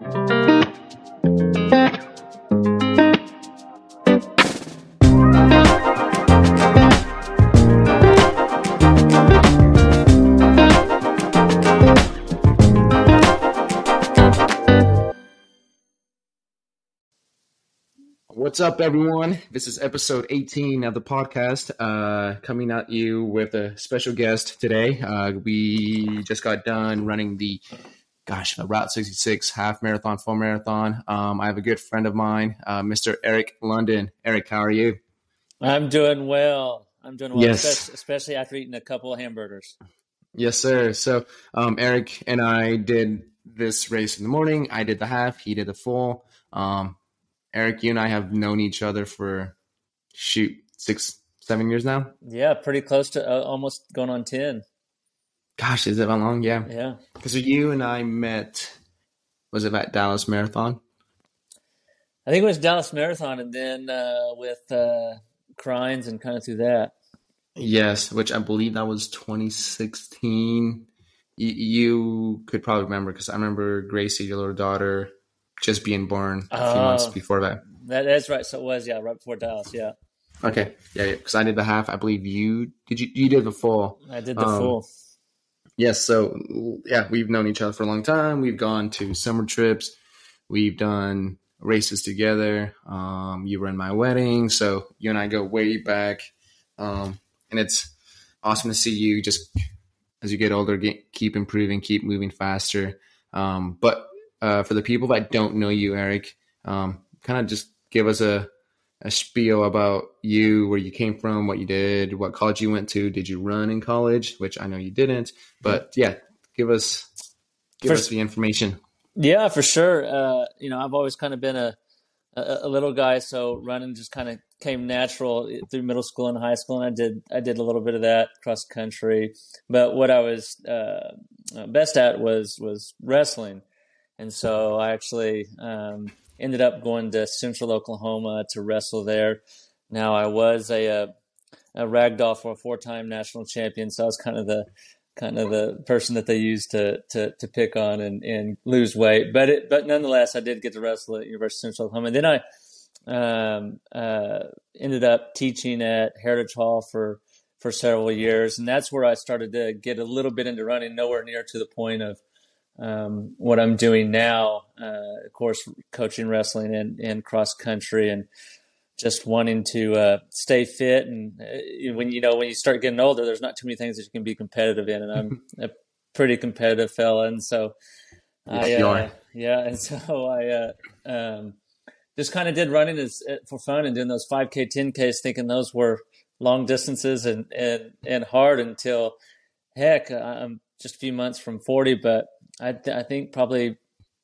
What's up, everyone? This is episode 18 of the podcast, uh, coming at you with a special guest today. Uh, we just got done running the, gosh, the Route 66 half marathon, full marathon. Um, I have a good friend of mine, uh, Mr. Eric London. Eric, how are you? I'm doing well. I'm doing well, Yes. especially, especially after eating a couple of hamburgers. Yes, sir. So, um, Eric and I did this race in the morning. I did the half, he did the full. Um, Eric, you and I have known each other for, shoot, six, seven years now. Yeah, pretty close to uh, almost going on 10. Gosh, is it that long? Yeah. Yeah. Because you and I met, was it at Dallas Marathon? I think it was Dallas Marathon and then uh, with uh, Crines and kind of through that. Yes, which I believe that was 2016. You, you could probably remember because I remember Gracie, your little daughter, just being born a few months Oh. before that. That is right. So it was, yeah, right before Dallas. Yeah. Okay, yeah, yeah. Because I did the half. I believe you did. You you did the full. I did the Um, full. Yes. So yeah, we've known each other for a long time. We've gone to summer trips. We've done races together. Um, you were in my wedding, so you and I go way back. Um, and it's awesome to see you just as you get older, get, keep improving, keep moving faster. Um, but uh, for the people that don't know you, Eric, um, kind of just give us a a spiel about you, where you came from, what you did, what college you went to. Did you run in college? Which I know you didn't, but yeah, give us give First- us the information. Yeah, for sure. Uh, you know, I've always kind of been a, a, a little guy, so running just kind of came natural through middle school and high school, and I did I did a little bit of that cross country. But what I was uh, best at was was wrestling, and so I actually um, ended up going to Central Oklahoma to wrestle there. Now I was a, a, a ragdoll for a four time national champion, so I was kind of the kind of the person that they used to to, to pick on and, and lose weight. But it, but nonetheless, I did get to wrestle at University of Central Oklahoma. And then I um, uh, ended up teaching at Heritage Hall for for several years, and that's where I started to get a little bit into running. Nowhere near to the point of um, what I'm doing now. Uh, of course, coaching wrestling and, and cross country and just wanting to uh, stay fit. And uh, when you know when you start getting older, there's not too many things that you can be competitive in, and I'm a pretty competitive fella, and so Yes, I uh, yeah, and so I uh, um, just kind of did running as uh, for fun and doing those 5K, 10Ks, thinking those were long distances and and and hard until heck, I'm just a few months from 40, but I th- I think probably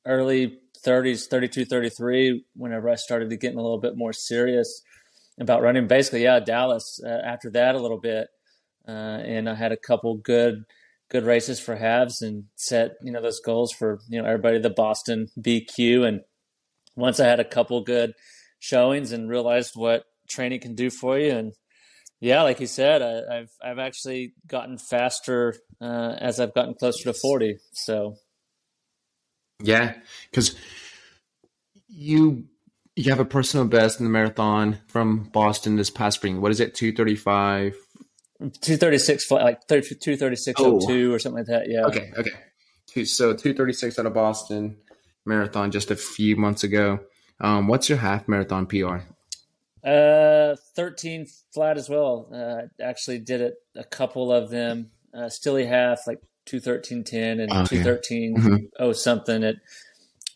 early 30s, 32, 33, whenever I started to getting a little bit more serious about running. Basically, yeah, Dallas. Uh, after that, a little bit, uh, and I had a couple good good races for halves and set you know those goals for you know everybody the Boston BQ and once I had a couple good showings and realized what training can do for you and yeah like you said I, I've I've actually gotten faster uh, as I've gotten closer to 40 so Yeah, because you you have a personal best in the marathon from Boston this past spring. What is it? Two thirty five. 236 flat like 30, 236.02 or something like that yeah Okay, okay. So two thirty six out of Boston marathon just a few months ago. Um, what's your half marathon PR? Uh, 13 flat as well. Uh, actually did it a couple of them. Uh, Stilly half, like 213.10 and Okay. 213 Mhm. oh something at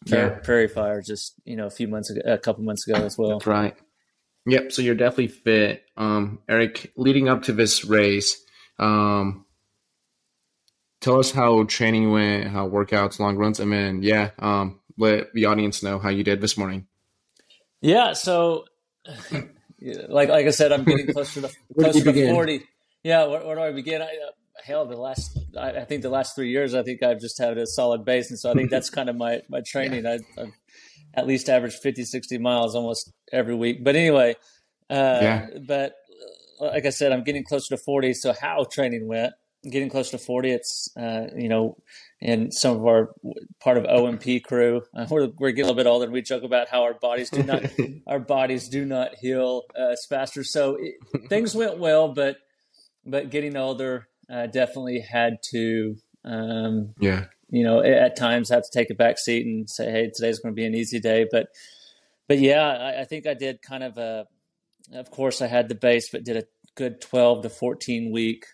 Yeah. Prairie, Prairie Fire just, you know, a few months ago, a couple months ago as well. That's right. Yep. So you're definitely fit. Um, Eric, leading up to this race, um, tell us how training went, how workouts, long runs, and then yeah, um, let the audience know how you did this morning. Yeah. So, like, like I said, I'm getting closer to, closer to begin? 40. Yeah. Where, where do I begin? I, uh, hell, the last, I, I think the last three years, I think I've just had a solid base. And so I think that's kind of my, my training. I, I've at least averaged 50, 60 miles almost every week. But anyway, uh, Yeah. but uh, like I said, I'm getting closer to 40. So how training went, getting close to 40. It's, uh, you know, and some of our part of OMP crew, uh, we're, we're getting a little bit older and we joke about how our bodies do not, our bodies do not heal uh, as faster. So it, things went well, but, but getting older uh, definitely had to, um, yeah, you know, at times have to take a back seat and say, Hey, today's going to be an easy day. But, but yeah, I, I think I did kind of a, of course I had the base, but did a good 12 to 14 week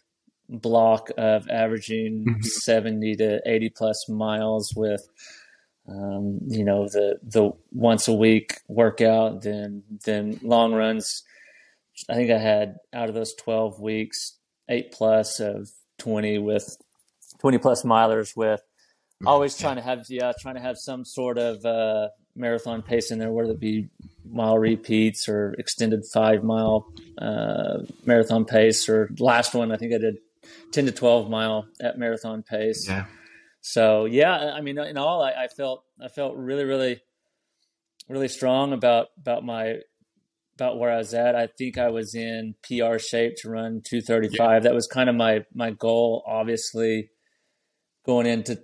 block of averaging mm-hmm. 70 to 80 plus miles with um, you know the the once a week workout then then long runs i think i had out of those 12 weeks 8 plus of 20 with 20 plus milers with mm-hmm. always trying to have yeah trying to have some sort of uh, marathon pace in there whether it be mile repeats or extended five mile uh, marathon pace or last one i think i did 10 to 12 mile at marathon pace. Yeah. So yeah, I mean, in all, I, I felt, I felt really, really, really strong about, about my, about where I was at. I think I was in PR shape to run 235. Yeah. That was kind of my, my goal, obviously going into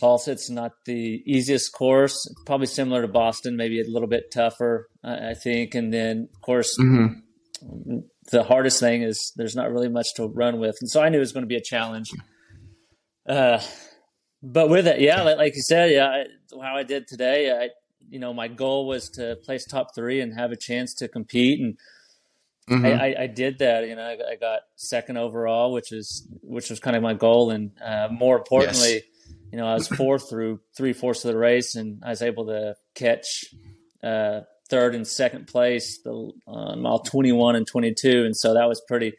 Tulsa. It's not the easiest course, probably similar to Boston, maybe a little bit tougher, I, I think. And then of course, mm-hmm the hardest thing is there's not really much to run with, and so I knew it was going to be a challenge. Uh, but with it, yeah, like, like you said, yeah, I, how I did today, I, you know, my goal was to place top three and have a chance to compete, and mm-hmm. I, I, I, did that. You know, I, I, got second overall, which is which was kind of my goal, and uh, more importantly, yes. you know, I was fourth through three fourths of the race, and I was able to catch. Uh, third and second place the mile 21 and 22 and so that was pretty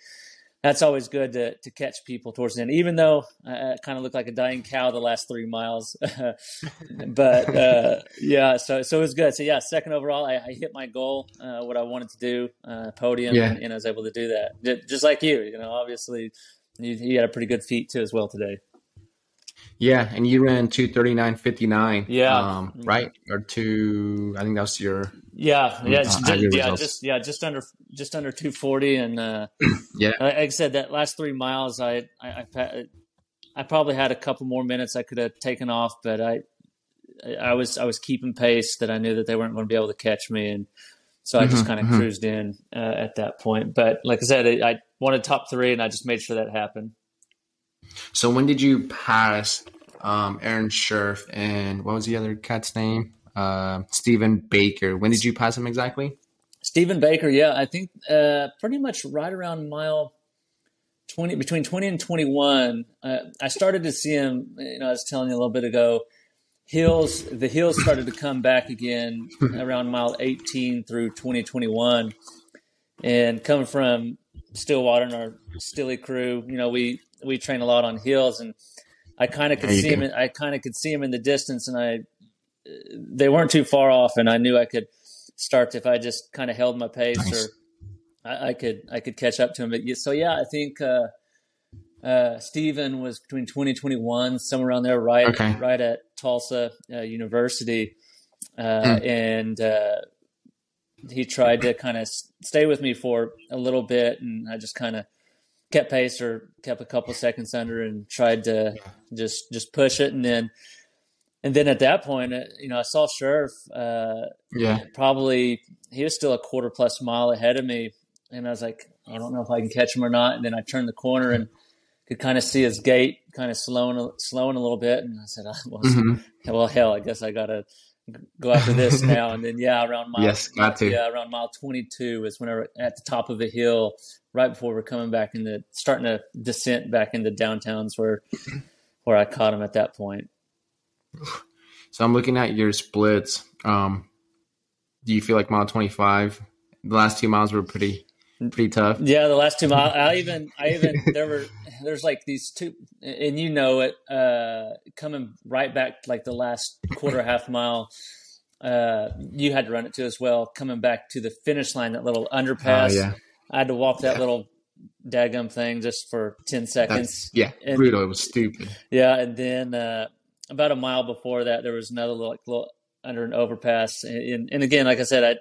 that's always good to, to catch people towards the end even though i, I kind of looked like a dying cow the last three miles but uh, yeah so so it was good so yeah second overall i, I hit my goal uh, what i wanted to do uh, podium yeah. and, and, i was able to do that just like you you know obviously you, you had a pretty good feat too as well today yeah, and you ran two thirty nine fifty nine. Yeah, um, right or two. I think that was your. Yeah, yeah, just, yeah, just yeah, just under just under two forty, and uh, yeah, like I said, that last three miles, I, I I I probably had a couple more minutes I could have taken off, but I I was I was keeping pace that I knew that they weren't going to be able to catch me, and so I just mm-hmm, kind of mm-hmm. cruised in uh, at that point. But like I said, I, I wanted top three, and I just made sure that happened. So when did you pass um, Aaron Scherf and what was the other cat's name? Uh, Stephen Baker. When did you pass him exactly? Stephen Baker, yeah, I think uh, pretty much right around mile twenty, between twenty and twenty-one. Uh, I started to see him. You know, I was telling you a little bit ago. Hills, the hills started to come back again around mile eighteen through twenty twenty-one, and coming from Stillwater and our Stilly crew, you know, we we train a lot on hills, and I kind of could see him. I kind of could see him in the distance, and I they weren't too far off, and I knew I could start if I just kind of held my pace, nice. or I, I, could I could catch up to him. But so yeah, I think uh, uh, Stephen was between 2021, somewhere around there, right okay. right at Tulsa uh, University, uh, hmm. and uh, he tried to kind of stay with me for a little bit, and I just kind of kept pace or kept a couple seconds under and tried to just just push it and then and then at that point uh, you know i saw Scherf. uh yeah probably he was still a quarter plus mile ahead of me and i was like i don't know if i can catch him or not and then i turned the corner and could kind of see his gait kind of slowing slowing a little bit and i said oh, well, mm-hmm. well hell i guess i gotta go after this now. And then yeah, around mile yes, got to. yeah around mile 22 is when we're at the top of a hill, right before we're coming back into starting to descent back into downtowns where where I caught him at that point. So I'm looking at your splits. Um, do you feel like mile 25? The last two miles were pretty pretty tough. Yeah, the last two miles. I even I even there were there's like these two, and you know it, uh, coming right back like the last quarter half mile. Uh, you had to run it too as well. Coming back to the finish line, that little underpass. Uh, yeah. I had to walk that yeah. little daggum thing just for ten seconds. That's, yeah, and, brutal. It was stupid. Yeah, and then uh, about a mile before that, there was another little, like, little under an overpass. And, and again, like I said,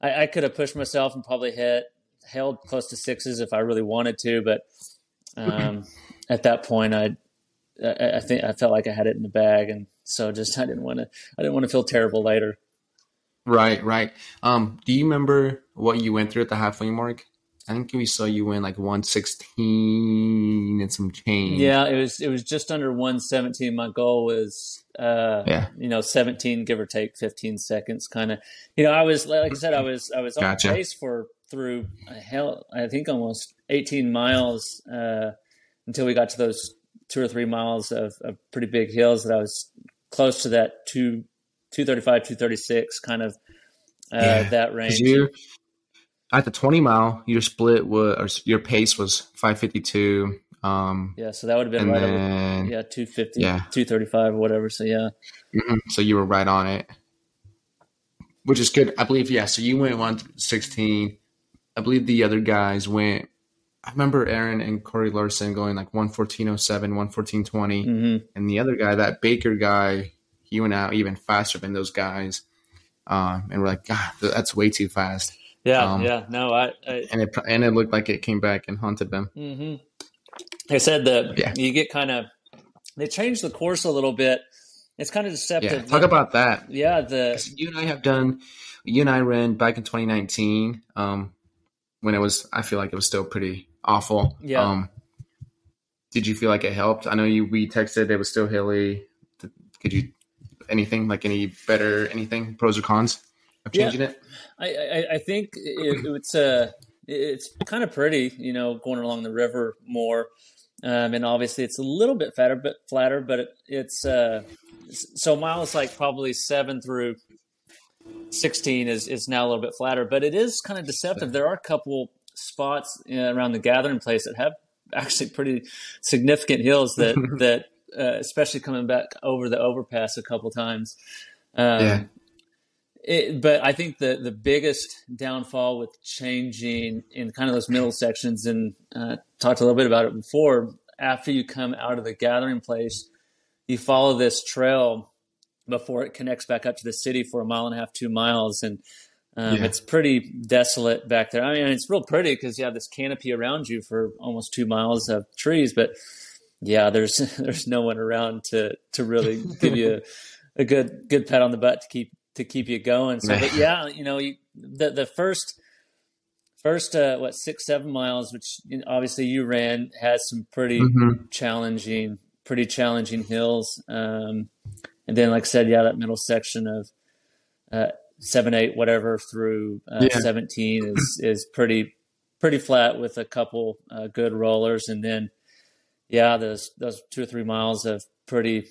I, I, I could have pushed myself and probably hit held close to sixes if I really wanted to, but um, at that point, I, I, I think I felt like I had it in the bag, and so just I didn't want to I didn't want to feel terrible later. Right, right. Um, do you remember what you went through at the halfway mark? I think we saw you win like 116 and some change. Yeah, it was it was just under 117. My goal was uh Yeah. you know 17 give or take 15 seconds kind of. You know, I was like I said I was I was on Gotcha. pace for through a hell I think almost 18 miles uh until we got to those two or three miles of, of pretty big hills that I was close to that 2 235 236 kind of uh Yeah, that range. At the 20 mile, your split was or your pace was 552. Um, yeah, so that would have been right over then yeah, 250 Yeah. 235 or whatever. So yeah. mhm, so you were right on it, which is good. I believe yeah. So you went 116. I believe the other guys went. I remember Aaron and Corey Larson going like 114.07, 114.20. Mhm. and the other guy, that Baker guy, he went out even faster than those guys. Um, and we're like, God, that's way too fast. Yeah, Um, yeah. No, I, I And it and it looked like it came back and haunted them. hmm I said that Yeah. you get kind of they changed the course a little bit. It's kind of Yeah, deceptive. talk about that. yeah, the You and I have done. You and I ran back in 2019, um, when it was. I feel like it was still pretty awful. Yeah. Um, did you feel like it helped? I know you. We texted. It was still hilly. Could you anything like any better? Anything pros or cons of Yeah. it? I, I, I think it, it's uh, it's kind of pretty, you know, going along the river more, um, and obviously it's a little bit fatter, but flatter, but it, it's uh, so miles like probably seven through sixteen is is now a little bit flatter, but it is kind of deceptive. There are a couple spots uh, around the gathering place that have actually pretty significant hills that that uh, especially coming back over the overpass a couple times. Um, Yeah. It, but I think the the biggest downfall with changing in kind of those middle sections, and uh, talked a little bit about it before. After you come out of the gathering place, you follow this trail before it connects back up to the city for a mile and a half, two miles, and um, Yeah. it's pretty desolate back there. I mean, it's real pretty because you have this canopy around you for almost two miles of trees, but yeah, there's there's no one around to to really give you a, a good good pat on the butt to keep to keep you going. So, but yeah, you know, you, the the first first uh, what six seven miles, which obviously you ran, has some pretty Mhm. challenging pretty challenging hills. Um, and then, like I said, yeah, that middle section of uh, seven eight whatever through uh, Yeah. seventeen is is pretty pretty flat with a couple uh, good rollers, and then yeah, those those two or three miles of pretty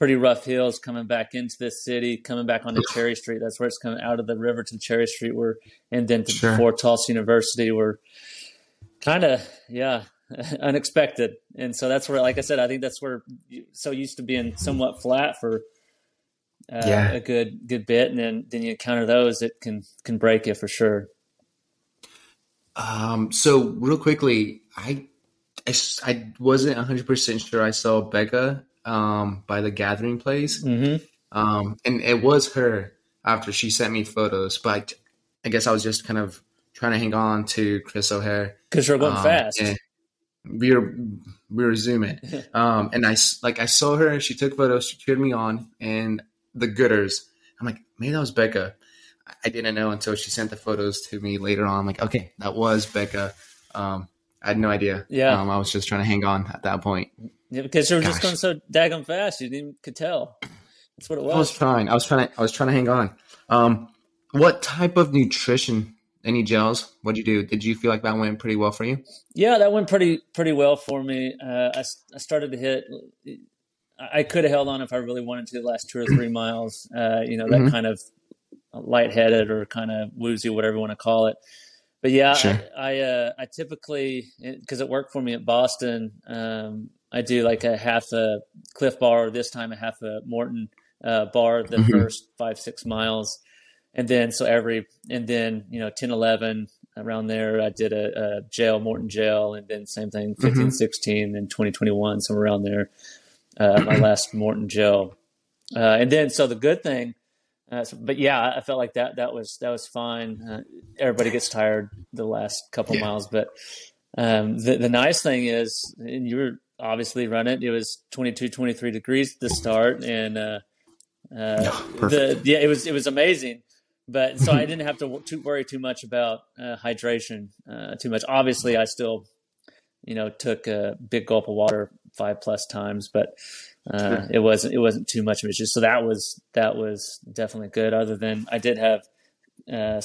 pretty rough hills coming back into the city, coming back onto Cherry Street. That's where it's coming out of the river to Cherry Street, where and then to Sure. before Tulsa University, were kind of yeah unexpected. And so that's where, like I said, I think that's where so used to being somewhat flat for uh, Yeah. a good good bit, and then then you encounter those, it can can break you for sure. Um, so real quickly, I I wasn't hundred percent sure I saw Becca um by the gathering place. Mm-hmm. Um, and it was her after she sent me photos, but I guess I was just kind of trying to hang on to Chris O'Hare. Because you're going Um, fast. we were we were zooming, um, and I like I saw her. She took photos. She cheered me on, and the gooders. I'm like, maybe that was Becca. I- I didn't know until she sent the photos to me later on. I'm like, okay, that was Becca. Um, I had no idea. Yeah. um, I was just trying to hang on at that point. Yeah, because you were just going so daggum fast, you didn't even could tell. That's what it was. I was trying. I was trying to. I was trying to hang on. Um, what type of nutrition? Any gels? What'd you do? Did you feel like that went pretty well for you? Yeah, that went pretty pretty well for me. Uh, I, I started to hit. I could have held on if I really wanted to the last two or three miles. Uh, you know that Mhm. kind of lightheaded or kind of woozy, whatever you want to call it. But yeah, Sure. I I, uh, I typically because it worked for me at Boston. Um, I do like a half a Clif Bar, or this time a half a Maurten uh, bar the Mhm. first five six miles, and then so every and then you know 10 11 around there i did a, a gel Maurten gel and then same thing 15 Mhm. 16 and 20 somewhere around there uh, my last Maurten gel uh, and then so the good thing uh, so- but yeah i felt like that that was that was fine uh, everybody gets tired the last couple Yeah. miles but um, the, the nice thing is and you were obviously run it. It was 22, 23 degrees the start, and uh, uh, the yeah, it was it was amazing. But so I didn't have to w- too worry too much about uh, hydration uh, too much. Obviously, I still, you know, took a big gulp of water five plus times, but uh, Sure. it wasn't it wasn't too much of an issue. So that was that was definitely good. Other than I did have uh,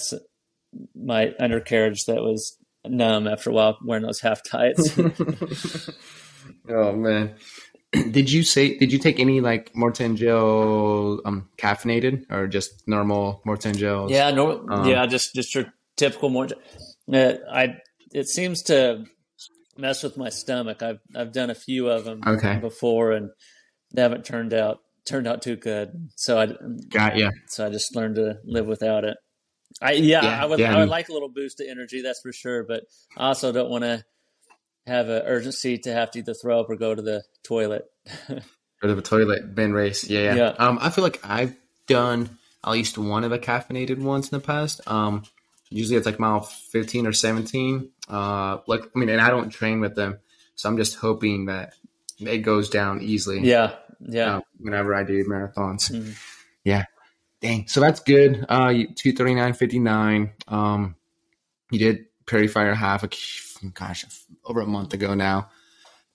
my undercarriage that was numb after a while wearing those half tights. oh man. Did you say did you take any like Maurten gel um caffeinated or just normal Maurten gels? Yeah, no, Um, yeah, just just your typical more. Uh, I it seems to mess with my stomach. I've I've done a few of them Okay. before, and they haven't turned out turned out too good. So I Got yeah. so I just learned to live without it. I yeah, Yeah, I would yeah, I I would mean- like a little boost of energy, that's for sure. But I also don't want to have an urgency to have to either throw up or go to the toilet. Rid of a toilet Ben race. Yeah, yeah. Yeah. Um, I feel like I've done at least one of the caffeinated ones in the past. Um, usually it's like mile fifteen or seventeen. Uh, like I mean, and I don't train with them, so I'm just hoping that it goes down easily. yeah, yeah. uh, whenever I do marathons. Mhm. Yeah. Dang. So that's good. Uh, 239.59. Um, you did Prairie Fire half, a, gosh, over a month ago now,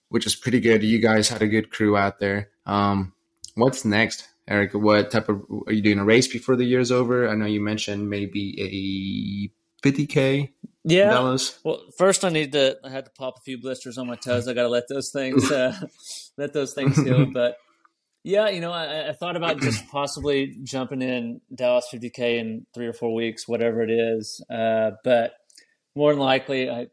which is pretty good. You guys had a good crew out there. Um, what's next, Eric? What type of, are you doing a race before the year's over? I know you mentioned maybe a 50K Yeah. Dallas. Well, first I need to. I had to pop a few blisters on my toes. I got to let those things uh, let those things heal. But yeah, you know, I, I thought about just possibly jumping in Dallas 50k in three or four weeks, whatever it is. Uh, but more than likely, I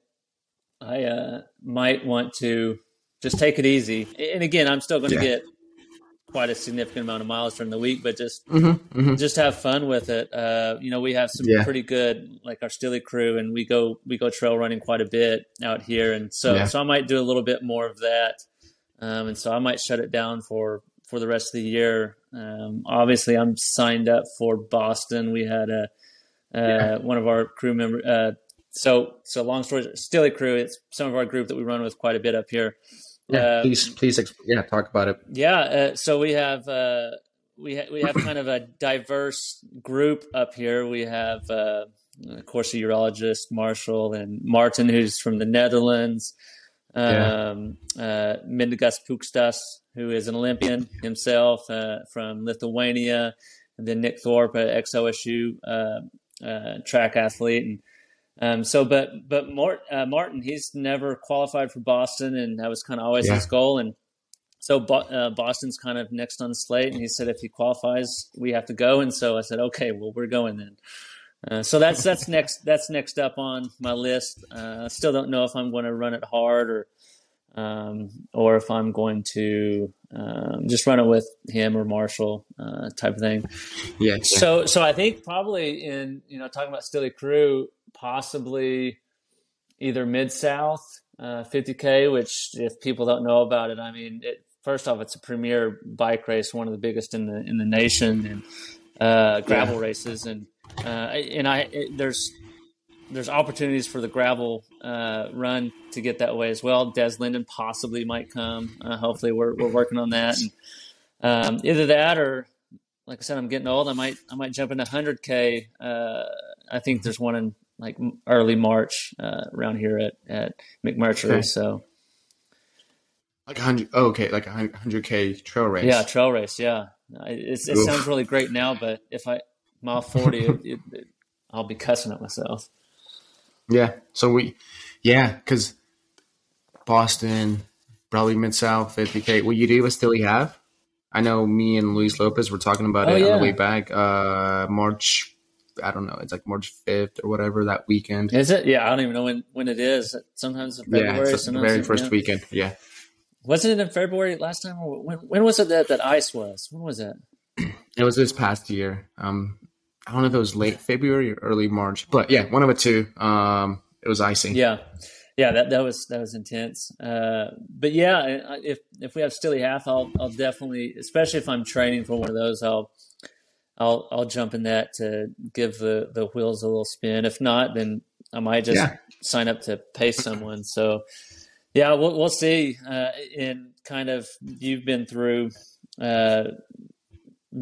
I uh, might want to just take it easy. And again, I'm still going to Yeah. get quite a significant amount of miles during the week, but just Mm-hmm, mm-hmm. just have fun with it. Uh, you know, we have some Yeah. pretty good, like our Stilly crew, and we go we go trail running quite a bit out here, and so Yeah. so I might do a little bit more of that, um, and so I might shut it down for for the rest of the year. Um, obviously, I'm signed up for Boston. We had a uh, Yeah. one of our crew member. Uh, so so long story, Stilly crew. It's some of our group that we run with quite a bit up here. Yeah, Uh, please, please, exp- yeah, talk about it. yeah, uh, so we have uh, we ha- we have kind of a diverse group up here. We have, uh, of course, a urologist, Marshall, and Martin, who's from the Netherlands. Yeah. Um, uh, Mindaugas Pukstas, who is an Olympian himself uh, from Lithuania, and then Nick Thorpe, ex OSU uh, uh, track athlete, and um, so, but but Mort, uh, Martin, he's never qualified for Boston, and that was kind of always Yeah. his goal. And so, Bo- uh, Boston's kind of next on the slate, and he said if he qualifies, we have to go. And so I said, okay, well, we're going then. Uh, so that's that's next that's next up on my list. Uh, I still don't know if I'm going to run it hard or um, or if I'm going to um, just run it with him or Marshall uh, type of thing. Yeah. yeah. So, so I think probably in you know talking about Stilly Crew, possibly either Mid South uh, 50k, which if people don't know about it, I mean, it, first off, it's a premier bike race, one of the biggest in the in the nation, and uh, gravel Yeah. races, and uh, and I it, there's there's opportunities for the gravel uh, run to get that way as well. Des Linden possibly might come. Uh, hopefully, we're we're working on that. And, um, either that or like I said, I'm getting old. I might I might jump into 100k. Uh, I think there's one in like early March uh, around here at at McMurtry. Okay. So Like a hundred. Oh, okay, like a hundred k trail race. yeah, trail race. Yeah, it's, it Oof. sounds really great now, but if I mile 40, it, it, it, I'll be cussing at myself. yeah. So we, yeah, because Boston, probably mid south, fifty k. Will you do a still you have? I know me and Luis Lopez were talking about Oh, it on the way back. Uh, March. I don't know. It's like March fifth or whatever that weekend. Is it? Yeah, I don't even know when, when it is. Sometimes Yeah, February. it's the very first yeah. weekend. Yeah, Wasn't it in February last time? Or when, when was it that, that ice was? When was that? it was this past year. Um, I don't know if it was late February or early March, but yeah, one of the two. Um, it was icy. Yeah, yeah, that that was that was intense. Uh, but yeah, if if we have Stilly half, I'll I'll definitely, especially if I'm training for one of those, I'll I'll I'll jump in that to give the the wheels a little spin. If not, then I might just Yeah. sign up to pay someone. So Yeah, we'll we'll see. Uh, in kind of you've been through uh,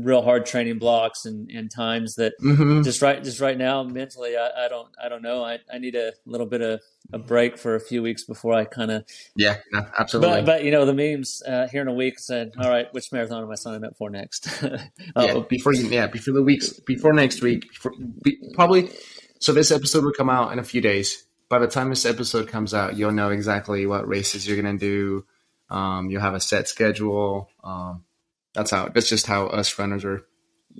real hard training blocks and, and times that Mm-hmm. just right just right now mentally I, I don't I don't know I, I need a little bit of a break for a few weeks before I kind of Yeah, no, absolutely. but but you know the memes uh, here in a week said all right which marathon am I signing up for next yeah, before yeah, before the weeks, before next week, before, be, probably. So this episode will come out in a few days. By the time this episode comes out, you'll know exactly what races you're gonna do. Um, you'll have a set schedule. Um, that's how. That's just how us runners are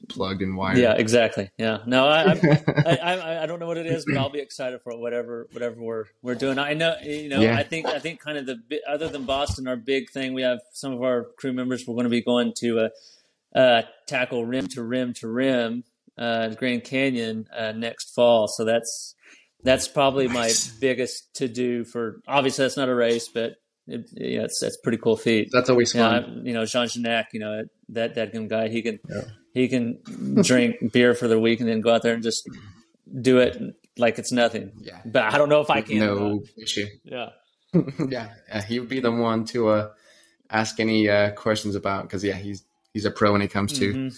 plugged and wired. yeah exactly yeah no I, I, I I don't know what it is, but I'll be excited for whatever whatever we're we're doing. I know you know Yeah. I think I think kind of the other than Boston, our big thing we have some of our crew members. We're going to be going to uh, uh, tackle rim to rim to rim uh, Grand Canyon uh, next fall. So that's that's probably my biggest to do for. Obviously, that's not a race, but it, yeah, it's that's a pretty cool feat. that's always fun. I- you know Jean Genac, you know that that guy. He can Yeah. he can drink beer for the week and then go out there and just do it like it's nothing. Yeah. But I don't know if I can. no issue. Yeah. yeah, yeah, he would be the one to uh, ask any uh, questions about because yeah, he's he's a pro when it comes to Mhm.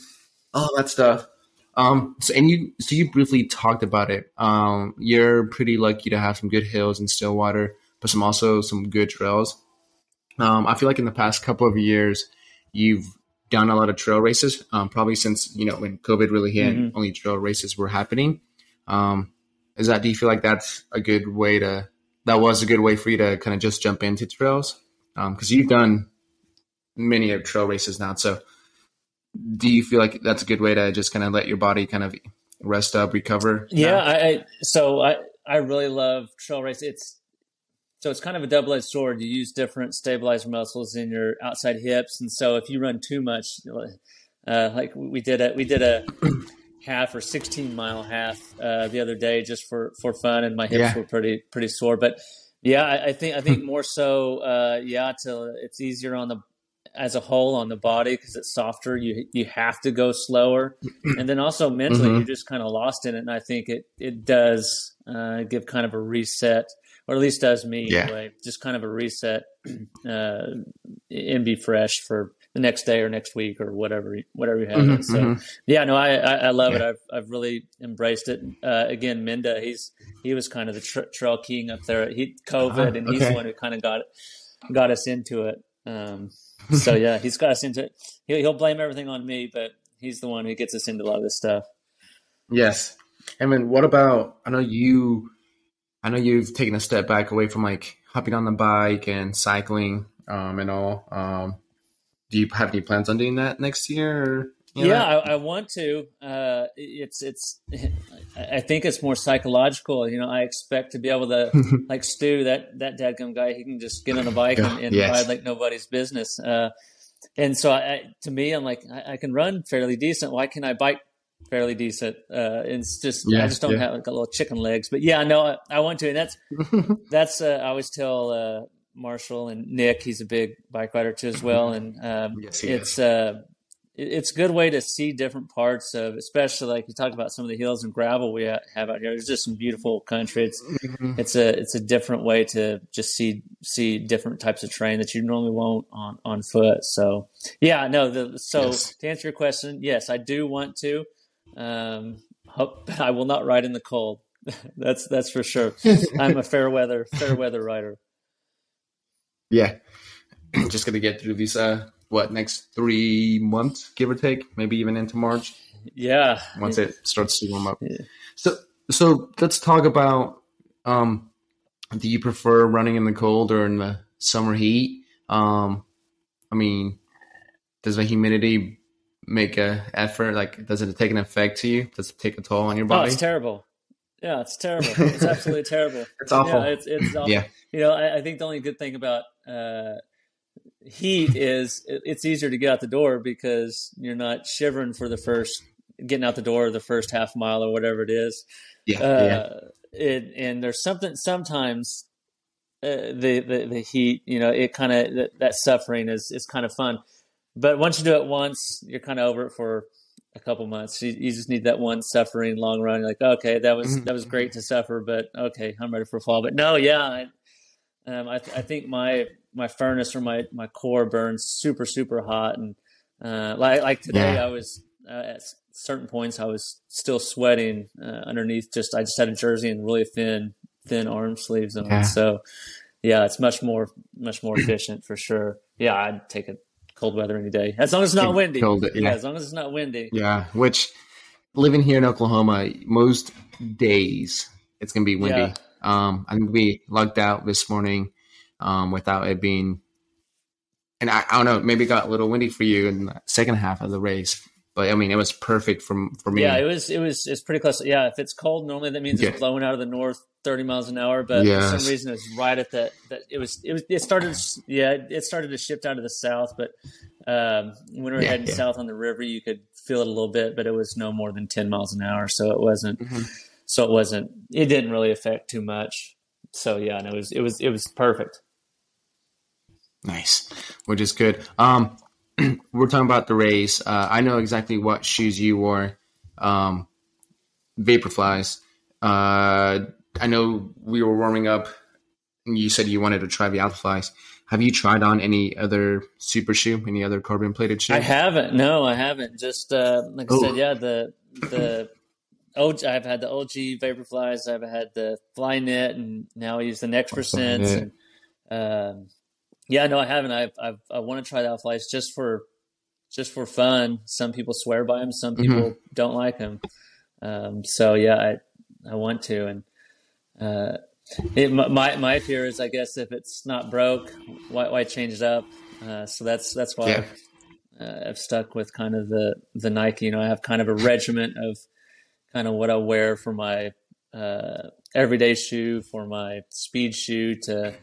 all that stuff. Um, so and you, so you briefly talked about it. Um, you're pretty lucky to have some good hills in Stillwater, but some also some good trails. Um, I feel like in the past couple of years, you've done a lot of trail races. Um, probably since you know when COVID really hit, Mhm. only trail races were happening. Um, is that? Do you feel like that's a good way to? That was a good way for you to kind of just jump into trails because you've done many of trail races now. So do you feel like that's a good way to just kind of let your body kind of rest up, recover? Yeah. I, I so I I really love trail race. It's so it's kind of a double edged sword. You use different stabilizer muscles in your outside hips, and so if you run too much, uh, like we did a we did a half or sixteen mile half uh, the other day just for for fun, and my hips Yeah. were pretty pretty sore. But yeah, I, I think I think more so, uh, yeah, till it's easier on the as a whole on the body because it's softer. You you have to go slower, and then also mentally, Mhm. you're just kind of lost in it. And I think it it does uh, give kind of a reset, or at least does me Yeah. anyway. Just kind of a reset uh, and be fresh for the next day or next week or whatever whatever you have. Mhm, so mhm. yeah, no, I I, I love it. I've I've really embraced it. Uh, again, Minda, he's he was kind of the tra- trail king up there. He COVID, Ah, and he's the one who kind of got got us into it. Um, so yeah, he's got us into it. He'll, he'll blame everything on me, but he's the one who gets us into a lot of this stuff. Yes. And then what about? I know you. I know you've taken a step back away from like hopping on the bike and cycling um, and all. Um, do you have any plans on doing that next year? Or. Yeah, I, I want to. Uh, it's it's. I think it's more psychological. You know, I expect to be able to like Stu, that that dadgum guy. He can just get on a bike and, and Yes. ride like nobody's business. Uh, and so, I, to me, I'm like, I, I can run fairly decent. Why can't I bike fairly decent? Uh, it's just Yeah, I just don't yeah. have like a little chicken legs. But yeah, no, I, I want to, and that's that's. Uh, I always tell uh, Marshall and Nick. He's a big bike rider too as well, and um, Yes, it's uh, it- it's a good way to see different parts of, especially like you talked about some of the hills and gravel we ha- have out here. There's just some beautiful country. It's Mhm. it's a it's a different way to just see see different types of terrain that you normally won't on on foot. So yeah, no. The, so Yes. to answer your question, yes, I do want to. Um, hope I will not ride in the cold. that's that's for sure. I'm a fair weather fair weather rider. Yeah. Just gonna get through these uh what next three months, give or take, maybe even into March. Yeah. once it starts to warm up. Yeah. So so let's talk about um do you prefer running in the cold or in the summer heat? Um I mean does the humidity make a effort like does it take an effect to you? Does it take a toll on your body? Oh, it's terrible. Yeah, it's terrible. It's absolutely terrible. It's awful. Yeah, it's it's awful. Yeah. You know, I, I think the only good thing about uh, heat is it, it's easier to get out the door because you're not shivering for the first getting out the door the first half mile or whatever it is. yeah, Uh, yeah. it, and there's something sometimes uh, the, the the heat, you know, it kind of that, that suffering is is kind of fun, but once you do it once, you're kind of over it for a couple months. You, you just need that one suffering long run. You're like, okay, that was Mhm. that was great to suffer, but okay, I'm ready for fall. But no, yeah, I, Um, I, th- I think my my furnace or my my core burns super super hot, and uh, like like today, Yeah. I was uh, at certain points I was still sweating uh, underneath. Just I just had a jersey and really thin thin arm sleeves on. Yeah. So yeah, it's much more much more efficient for sure. Yeah, I'd take it cold weather any day as long as it's not windy. Yeah. yeah. as long as it's not windy. Yeah, which living here in Oklahoma, most days it's gonna be windy. Yeah. Um, I'm gonna be lugged out this morning, um, without it being. And I, I don't know, maybe it got a little windy for you in the second half of the race, but I mean, it was perfect for for me. Yeah, it was it was it's pretty close. Yeah, if it's cold, normally that means Yeah. it's blowing out of the north, thirty miles an hour. But for some reason, it's right at that. That it was it was it started. Yeah, it started to shift out to the south. But um, when we were Yeah, heading yeah. south on the river, you could feel it a little bit, but it was no more than ten miles an hour. So it wasn't. Mhm. So it wasn't. It didn't really affect too much. So yeah, and it was it was it was perfect. Nice, which is good. Um, we're talking about the race. Uh, I know exactly what shoes you wore. Um, Vaporflies. Uh, I know we were warming up, and you said you wanted to try the Alphaflies. Have you tried on any other super shoe, any other carbon plated shoe? I haven't. No, I haven't. Just uh, like I Oh. said, yeah, the the OG, I've had the OG Vaporflies. I've had the Flyknit, and now I use the Next Percent. Flyknit. Um, yeah, no, I haven't. I've, I've I want to try the Alphaflies just for just for fun. Some people swear by them. Some people don't like them. Um, so yeah, I I want to, and uh, it, my my fear is, I guess, if it's not broke, why why change it up? Uh, so that's that's why Yeah. I've, uh, I've stuck with kind of the the Nike. You know, I have kind of a regiment of kind of what I wear for my uh, everyday shoe, for my speed shoe to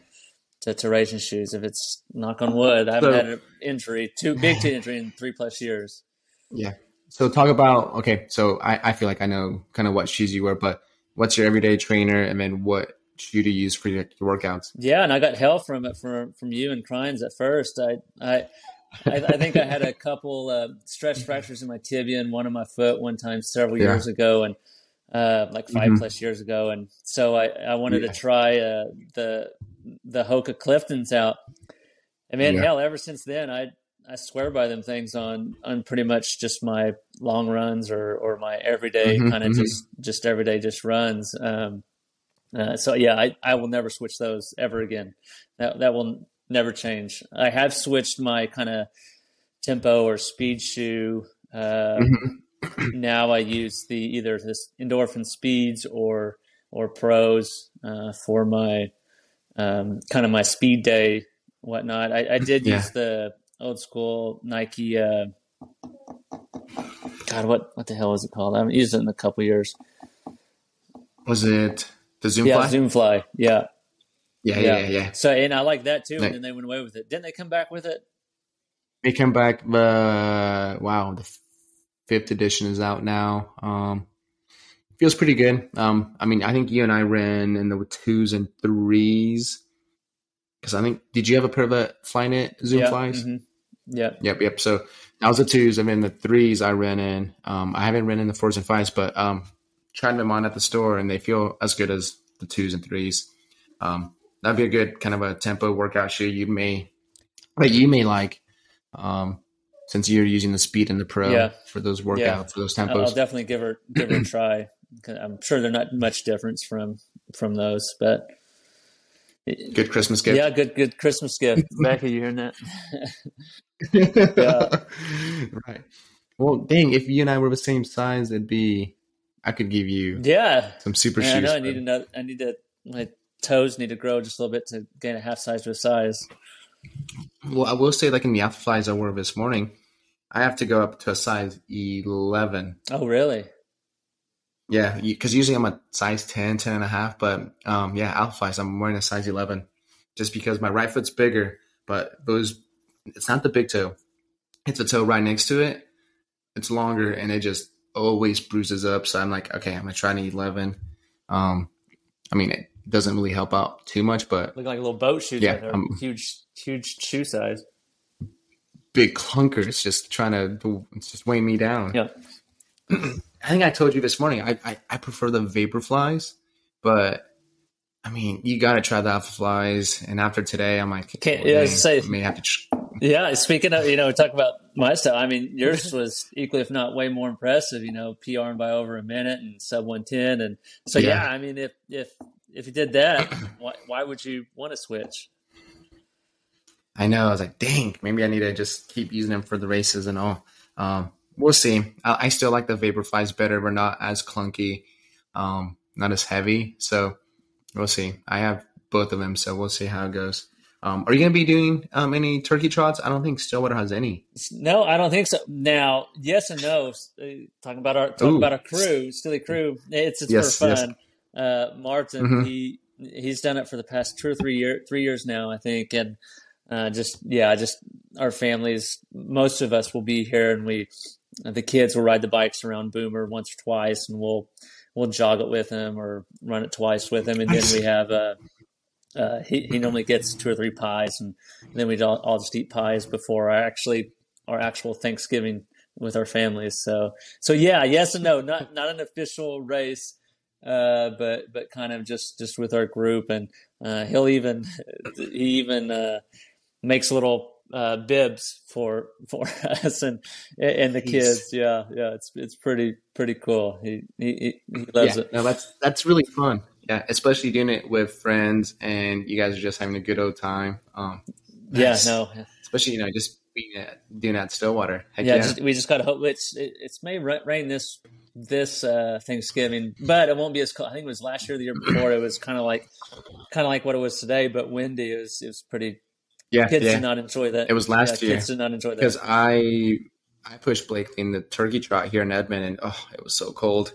to, to racing shoes. If it's knock on wood, I haven't So- had an injury, too big to injury in three plus years. Yeah. So talk about okay. So I, I feel like I know kind of what shoes you wear, but what's your everyday trainer, and then what shoe to use for your, your workouts? Yeah, and I got hell from it from from you and Crines at first. I I I, I think I had a couple uh, stress fractures in my tibia and one in my foot one time several Yeah. years ago, and uh, like 5 Mhm. plus years ago, and so I I wanted Yeah. to try uh, the the Hoka Cliftons out, and man, Yeah. hell, ever since then I. I swear by them things on on pretty much just my long runs or or my everyday Mhm, kind of mhm. just just everyday just runs. Um, uh, so yeah, I, I will never switch those ever again. That that will never change. I have switched my kind of tempo or speed shoe. Uh, Mhm. Now I use the either this endorphin speeds or or pros uh, for my um, kind of my speed day whatnot. I, I did Yeah. use the old school Nike. Uh, God, what what the hell is it called? I haven't used it in a couple years. Was it the Zoom yeah, Fly? Zoom Fly. Yeah, yeah, yeah, yeah, yeah. So and I like that too. Like- and then they went away with it. Didn't they come back with it? They came back. The wow, the fifth edition is out now. Um, feels pretty good. Um, I mean, I think you and I ran in the twos and threes. Because I think, did you have a pair of the Flyknit Zoom yeah. Flies? mhm. Yeah. Yep, yep. So that was the twos, and then the threes I ran in. Um, I haven't ran in the fours and fives, but um, tried them on at the store, and they feel as good as the twos and threes. Um, that'd be a good kind of a tempo workout shoe. You may, that you may like, um, since you're using the speed and the pro Yeah. for those workouts Yeah. for those I'll, I'll tempos. definitely give her give her a try. I'm sure they're not much difference from from those, but good Christmas gift. yeah, good good Christmas gift. Becky, you hearing that? Yeah. right. Well, dang, if you and I were the same size, it'd be. I could give you Yeah, some super yeah. I shoes. know. I but- need another. I need to. My toes need to grow just a little bit to gain a half size to a size. Well, I will say, like in the alpha flies I wore this morning, I have to go up to a size 11. Oh, really? Yeah, because usually I'm a size 10, 10 and a half. But um, yeah, alpha flies, I'm wearing a size 11 just because my right foot's bigger, but those, it's not the big toe. It's the toe right next to it. It's longer and it just always bruises up. So I'm like, okay, I'm going to try an 11. Um, I mean, it doesn't really help out too much, but Looking like a little boat shoe. Yeah, Yeah, there. um, huge, huge shoe size. big clunkers just trying to, just weigh me down. Yeah. I think I told you this morning. I, I, I prefer the vapor flies, but I mean, you got to try the alpha flies. And after today, I'm like, Can't- yeah, I was dang, say- may have to. Yeah, speaking of, you know, talk about my stuff. I mean, yours was equally, if not way more impressive. You know, PRing by over a minute and sub one ten, and so yeah. Yeah. I mean, if if if you did that, why why would you want to switch? I know. I was like, dang, maybe I need to just keep using them for the races and all. Um, we'll see. I, I still like the Vaporflies better. We're not as clunky, um, not as heavy. So we'll see. I have both of them, so we'll see how it goes. Um, are you going to be doing um, any turkey trots? I don't think Stillwater has any. No, I don't think so. Now, yes and no. Uh, Talking about our talking Ooh. about our crew, Stilly crew. It's it's Yes, for yes. fun. Uh, Martin, Mhm. he he's done it for the past two or three year three years now, I think, and uh, just yeah, just our families. Most of us will be here, and we the kids will ride the bikes around Boomer once or twice, and we'll we'll jog it with him or run it twice with him, and then we have. Uh, uh, he, he normally gets two or three pies, and then we all, all just eat pies before our actually our actual Thanksgiving with our families. So so yeah, yes and no, not not an official race, uh, but but kind of just just with our group, and uh, he'll even he even uh, makes little uh, bibs for for us and and the kids. Yeah, yeah, it's it's pretty pretty cool. He he, he loves yeah, it. no, that's that's really fun. Yeah, especially doing it with friends and you guys are just having a good old time. Um, Yeah, no, especially you know just being at, doing that Stillwater. Heck yeah, yeah, Just, we just got to hope it's it, it's may rain this this uh, Thanksgiving, but it won't be as cold. I think it was last year, the year before. It was kind of like kind of like what it was today, but windy. It was it was pretty. Yeah, Kids yeah. did not enjoy that. It was last yeah, year. Kids did not enjoy that. because I I pushed Blakely in the turkey trot here in Edmond, and oh, it was so cold.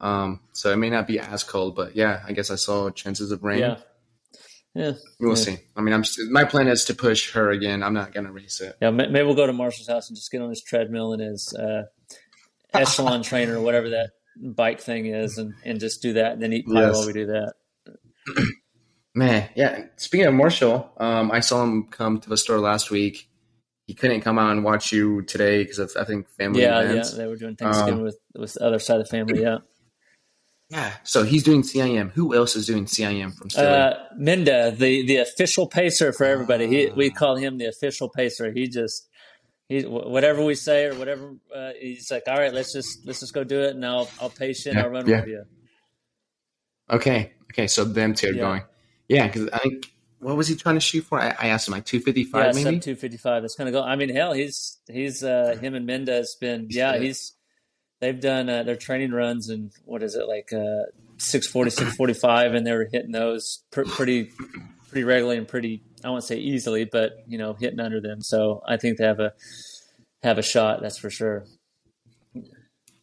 Um, so it may not be as cold, but yeah, I guess I saw chances of rain. Yeah, yeah, We'll Yeah. see. I mean, I'm st- my plan is to push her again. I'm not gonna race it. yeah. Maybe we'll go to Marshall's house and just get on his treadmill and his uh, echelon trainer or whatever that bike thing is, and, and just do that, and then eat pie Yes. while we do that. Man, yeah. Speaking of Marshall, um, I saw him come to the store last week. He couldn't come out and watch you today because of I think family Yeah, events. yeah. They were doing Thanksgiving Um, with with the other side of the family. Yeah. Yeah. So he's doing CIM. Who else is doing CIM from Philly? Uh, Minda, the the official pacer for everybody. He, we call him the official pacer. He just he whatever we say or whatever uh, he's like. All right, let's just let's just go do it, and I'll I'll pace you Yeah, I'll run yeah. with you. okay. Okay. So them two are Yeah. going. Yeah, because I think what was he trying to shoot for? I, I asked him like 255 Yeah, maybe. sub two fifty five. That's gonna go. I mean, hell, he's he's uh, him and has been. Yeah, Yeah. he's they've done uh, their training runs and what is it like uh, 640, 645, and they were hitting those pr- pretty pretty regularly and pretty. I won't say easily, but you know, hitting under them. So I think they have a have a shot. That's for sure.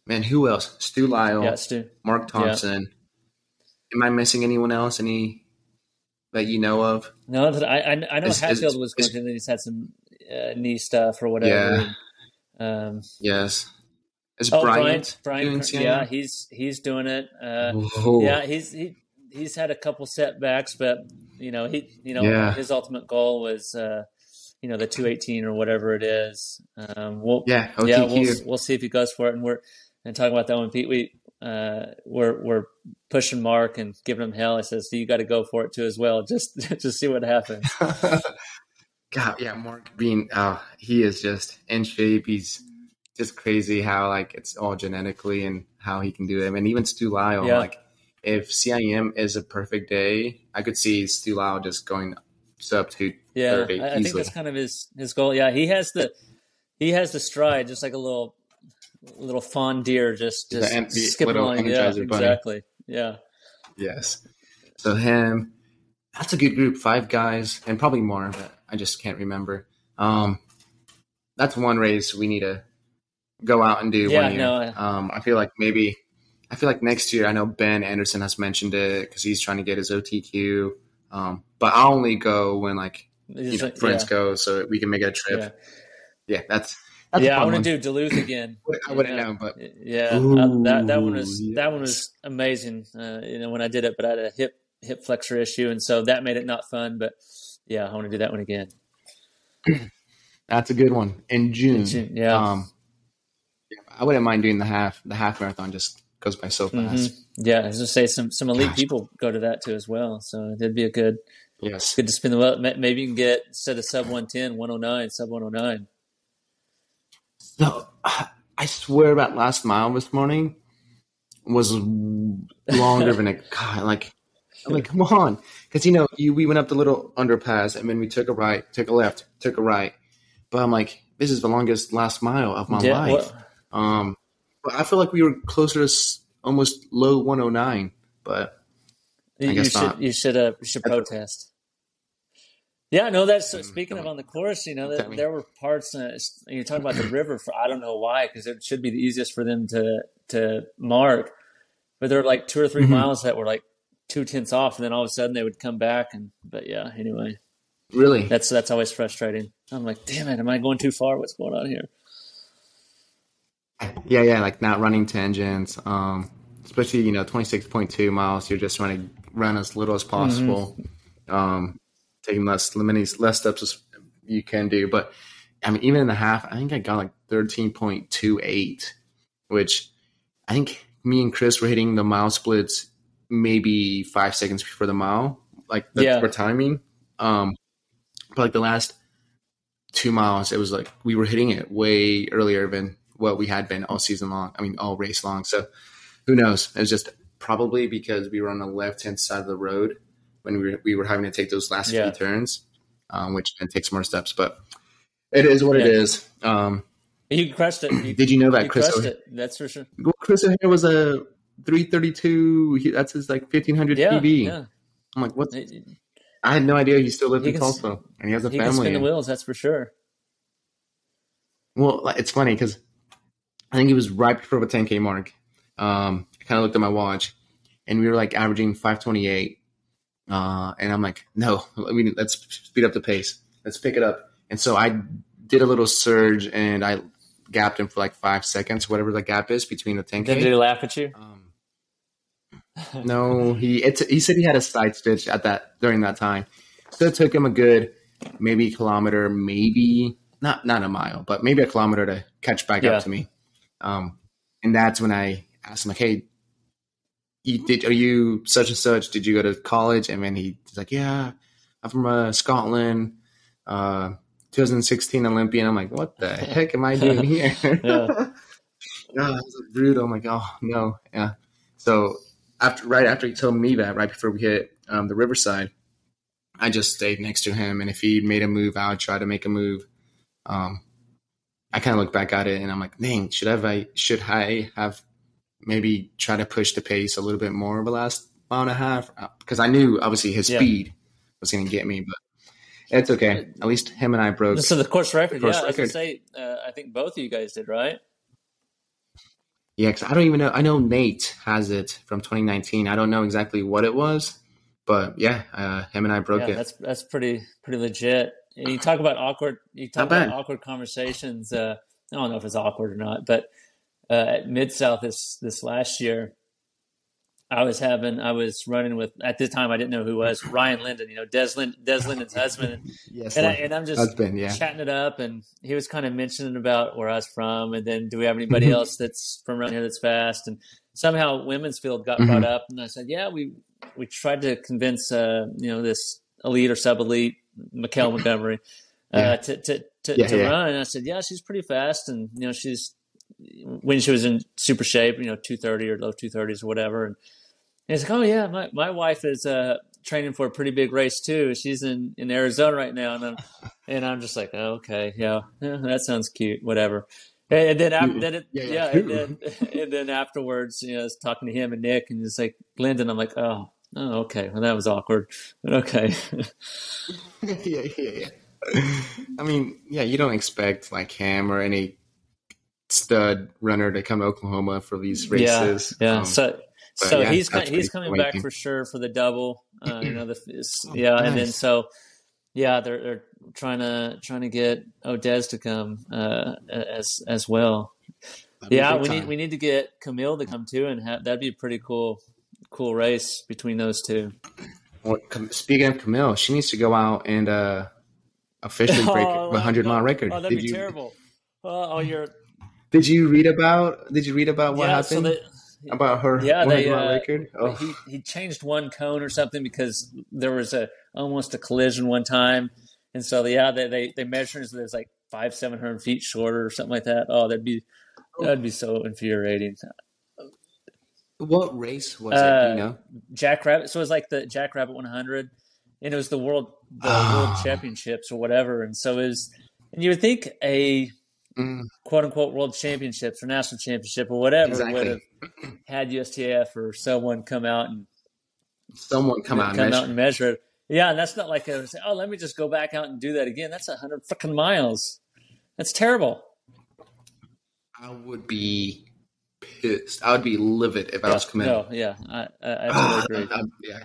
Man, who else? Stu Lyle, Yeah, Stu. Mark Thompson. Am I missing anyone else? Any that you know of? No, that I I, I know Is- is- Hatfield was going is- to. He's had some uh, knee stuff or whatever. Um, Yes. Is oh, Bryant, Brian, Brian, yeah, he's he's doing it. Uh, yeah, he's he he's had a couple setbacks, but you know he you know Yeah. his ultimate goal was uh, you know the two eighteen or whatever it is. Um, we'll Yeah, yeah we'll we'll see if he goes for it. And we're and talking about that one, Pete. We uh, we're we're pushing Mark and giving him hell. I says So you got to go for it too as well. Just just see what happens. God, yeah, Mark Bean, oh, he is just in shape. He's just crazy how like it's all genetically and how he can do it. I mean, even Stu Lyle, Yeah. like if CIM is a perfect day, I could see Stu Lyle just going sub to Yeah, 30 I, I think that's kind of his his goal. Yeah, he has the he has the stride, just like a little little fawn deer, just just empty skipping along. Yeah, Bunny. exactly. Yeah, Yes. So him, that's a good group, five guys, and probably more, but I just can't remember. Um, that's one race we need to go out and do Yeah, one year. no, I- um, I feel like maybe, I feel like next year. I know Ben Anderson has mentioned it because he's trying to get his OTQ. Um, but I'll only go when like you know, like- friends yeah, go, so we can make a trip. yeah. Yeah, that's that's yeah. a I fun want to do Duluth again. I wouldn't Yeah. know, but Yeah, uh, that that one Ooh, was that one was amazing. Uh, you know when I did it, but I had a hip hip flexor issue, and so that made it not fun. But yeah, I want to do that one again. that's a good one in June. June, yeah. Um, I wouldn't mind doing the half the half marathon just goes by so fast. Mm-hmm. Yeah, I was gonna say some some elite Gosh. people go to that too as well. So it'd be a good yes good to spin the well. Maybe you can get instead of sub 110, 109, sub 109. No, I swear that last mile this morning was longer than a God. Like, I'm like, come on, because you know, you, we went up the little underpass and then we took a right, took a left, took a right. But I'm like, this is the longest last mile of my yeah, life. Um, but I feel like we were closer to almost low 109. But you should you should uh, you should protest. Yeah, no. That's mm, speaking of on the course. You know, there, there were parts. Uh, you're talking about the river. For I don't know why, because it should be the easiest for them to to mark. But there were like two or 3 mm-hmm. miles that were like two tenths off, and then all of a sudden they would come back. And but yeah, anyway. Really, that's that's always frustrating. I'm like, damn it, am I going too far? What's going on here? Yeah, yeah, like not running tangents. Um, especially you know, 26.2 miles. You're just trying to run as little as possible. Mm-hmm. Um, taking less many less steps as you can do. But I mean, even in the half, I think I got like 13.28, which I think me and Chris were hitting the mile splits maybe five seconds before the mile, like the, yeah. for timing. Um, but like the last two miles, it was like we were hitting it way earlier than what we had been all season long. I mean, all race long. So who knows? It was just probably because we were on the left hand side of the road when we were, we were having to take those last yeah. few turns, um, which then takes more steps. But it is what yeah. it is. Um, you crushed it. You, did you know that you Chris? O'Hare, that's for sure. Well, Chris O'Hare was a 332. that's his like 1500 yeah, PB. Yeah. I'm like, what? I had no idea he still lived he in can, Tulsa and he has a he family. He can spin the wheels, that's for sure. Well, it's funny because I think he was right before the 10K mark. Um, I kind of looked at my watch and we were like averaging 528. Uh, and I'm like, no, I mean, let's speed up the pace. Let's pick it up. And so I did a little surge and I gapped him for like five seconds, whatever the gap is between the 10K. Did he laugh at you? Um, no, he it's, he said he had a side stitch at that during that time. So it took him a good maybe kilometer, maybe not not a mile, but maybe a kilometer to catch back yeah. up to me. Um, and that's when I asked him like, "Hey, you, did are you such and such? Did you go to college?" And then he's like, "Yeah, I'm from uh, Scotland." Uh, 2016 Olympian. I'm like, what the heck am I doing here? yeah. oh, was brutal. I'm like, oh no, yeah. So after right after he told me that, right before we hit um, the Riverside, I just stayed next to him, and if he made a move, I would try to make a move. Um, I kind of look back at it and I'm like, dang, should I should I have maybe try to push the pace a little bit more of the last mile and a half because uh, I knew obviously his yeah. speed was going to get me, but it's okay. At least him and I broke. So the course record, course yeah. Record. I was say, uh, I think both of you guys did, right? Yeah, because I don't even know. I know Nate has it from 2019. I don't know exactly what it was, but yeah, uh, him and I broke yeah, it. That's that's pretty pretty legit. And you talk about awkward. You talk about awkward conversations. Uh, I don't know if it's awkward or not, but uh, at Mid South this this last year, I was having I was running with at this time I didn't know who was Ryan Linden, you know Des, Lind, Des Linden's husband, yes, and, I, and I'm just husband, yeah. chatting it up, and he was kind of mentioning about where I was from, and then do we have anybody mm-hmm. else that's from around here that's fast, and somehow Women's Field got mm-hmm. brought up, and I said, yeah, we we tried to convince uh, you know this elite or sub elite Mikhail Montgomery uh, yeah. to to to, yeah, to run. And I said, yeah, she's pretty fast, and you know she's when she was in super shape, you know, two thirty or low two thirties or whatever. And, and he's like, oh yeah, my my wife is uh, training for a pretty big race too. She's in in Arizona right now, and I'm and I'm just like, oh, okay, yeah, yeah, that sounds cute, whatever. And then after then, it, yeah, yeah, yeah and then and then afterwards, you know, I was talking to him and Nick, and he's like, Glendon. I'm like, oh, oh, okay, well that was awkward, but okay. yeah, yeah, yeah. I mean, yeah, you don't expect like him or any stud runner to come to Oklahoma for these races. Yeah, yeah. Um, so so yeah, he's he's coming back for sure for the double. Uh, you know, the oh, yeah, nice. and then so yeah, they're, they're trying to trying to get Odez to come uh, as as well. yeah, we need we need to get Camille to come too, and have, that'd be a pretty cool cool race between those two. Well, speaking of Camille, she needs to go out and uh, officially break oh, the hundred mile record. Oh, that'd did be you, terrible. oh, you're. Did you read about? Did you read about what yeah, happened? So they, about her. Yeah, they, uh, record. Oh, he he changed one cone or something because there was a almost a collision one time, and so yeah, they they, they measured it was like five seven hundred feet shorter or something like that. Oh, that'd be that'd be so infuriating. what race was it? Uh, you know? Jackrabbit. So it was like the Jackrabbit 100, and it was the world the Ah. world championships or whatever. And so it was, and you would think a Mm, quote unquote world championships or national championship or whatever would have had USTF or someone come out and Someone come out and come measure. out and measure it. Yeah, and that's not like a oh, let me just go back out and do that again. That's a hundred fucking miles. That's terrible. I would be pissed. I would be livid if I was coming. No, yeah, I, I, I Ah, totally agree. Yeah.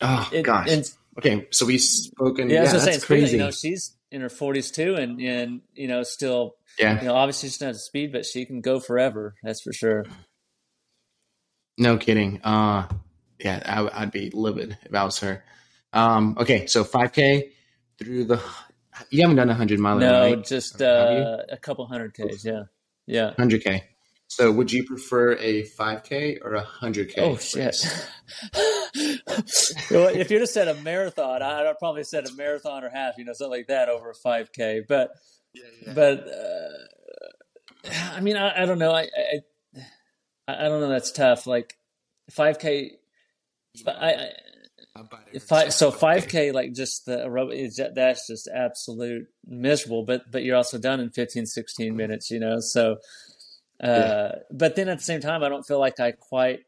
Oh It- gosh. and okay, so we've spoken. Yeah, Yeah, that's saying. crazy. You know, she's in her 40s too, and and you know, still, yeah, you know, obviously she's not at speed, but she can go forever. That's for sure. no kidding. Uh, yeah, I, would be livid if I was her. Um, okay, so 5K through the. You haven't done a hundred mile, No, right? just uh, a couple hundred Ks. Yeah, yeah. 100K. So, would you prefer a 5K or a 100K? Oh shit! well, if you'd have said a marathon, I'd have probably said a marathon or half, you know, something like that over a 5K. But Yeah, yeah. but uh, I mean, I, I don't know. I, I I don't know. That's tough. Like 5K. I, I I'll buy it If I, so five k like just the aerobic that's just absolute miserable but but you're also done in 15 16 minutes you know so uh Yeah. but then at the same time I don't feel like I quite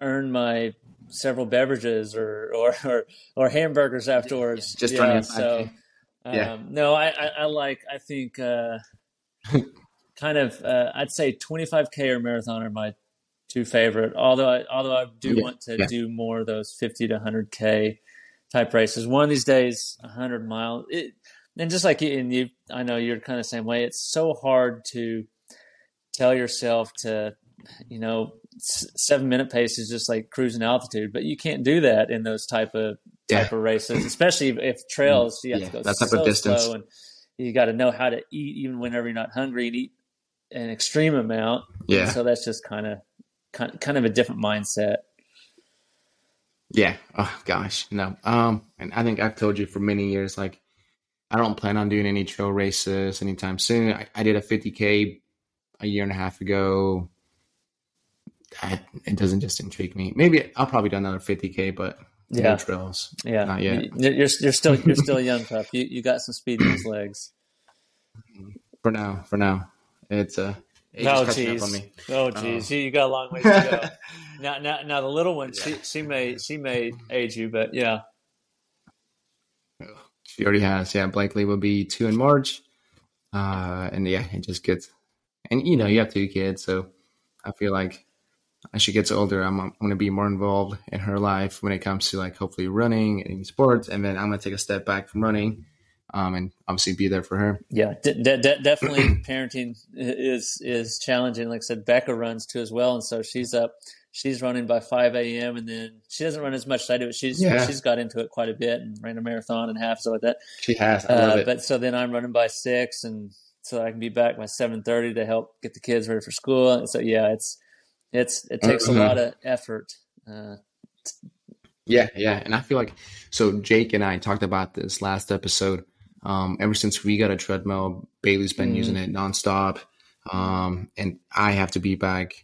earn my several beverages or or or, or hamburgers afterwards just yeah, running so 5K. Yeah. um, no I, I I like I think uh kind of uh, I'd say 25k or marathon are my two favorite. Although I, although I do Yeah, want to yeah. do more of those 50 to 100k type races. One of these days, 100 miles. It, and just like you, and you, I know you're kind of the same way. It's so hard to tell yourself to, you know, seven minute pace is just like cruising altitude, but you can't do that in those type of type of races, especially if, if trails you have Yeah, to go that type so of distance. and you got to know how to eat even whenever you're not hungry and eat an extreme amount. Yeah. And so that's just kind of kind kind of a different mindset. Yeah. Oh gosh, no. Um, and I think I've told you for many years, like, I don't plan on doing any trail races anytime soon. I, I did a 50k a year and a half ago. I, it doesn't just intrigue me. Maybe I'll probably do another 50k, but Yeah. no trails. Yeah, Not yet. You- You're you're still you're still young, pup. You you got some speed in those legs. For now, for now, it's uh, age is Oh geez! up jeez. on. Oh jeez. You, you got a long ways to go. now now now the little one, she she may she may age you, but yeah. She already has. Yeah, Blakely will be two in March. Uh, and yeah, it just gets, and you know, you have two kids, so I feel like as she gets older, I'm, I'm going to be more involved in her life when it comes to like hopefully running and sports, and then I'm going to take a step back from running, um, and obviously be there for her. Yeah, de- de- de- definitely parenting is is challenging. Like I said, Becca runs too as well, and so she's up. She's running by five a.m. and then she doesn't run as much as I do. But she's Yeah. she's got into it quite a bit and ran a marathon and half so like that. She has. Uh, it. but so then I'm running by six, and so I can be back by seven thirty to help get the kids ready for school. And so yeah, it's it's it takes a lot of effort. Uh, Yeah, yeah, and I feel like so. Jake and I talked about this last episode. Um, ever since we got a treadmill, Bailey's been Mhm. using it nonstop, um, and I have to be back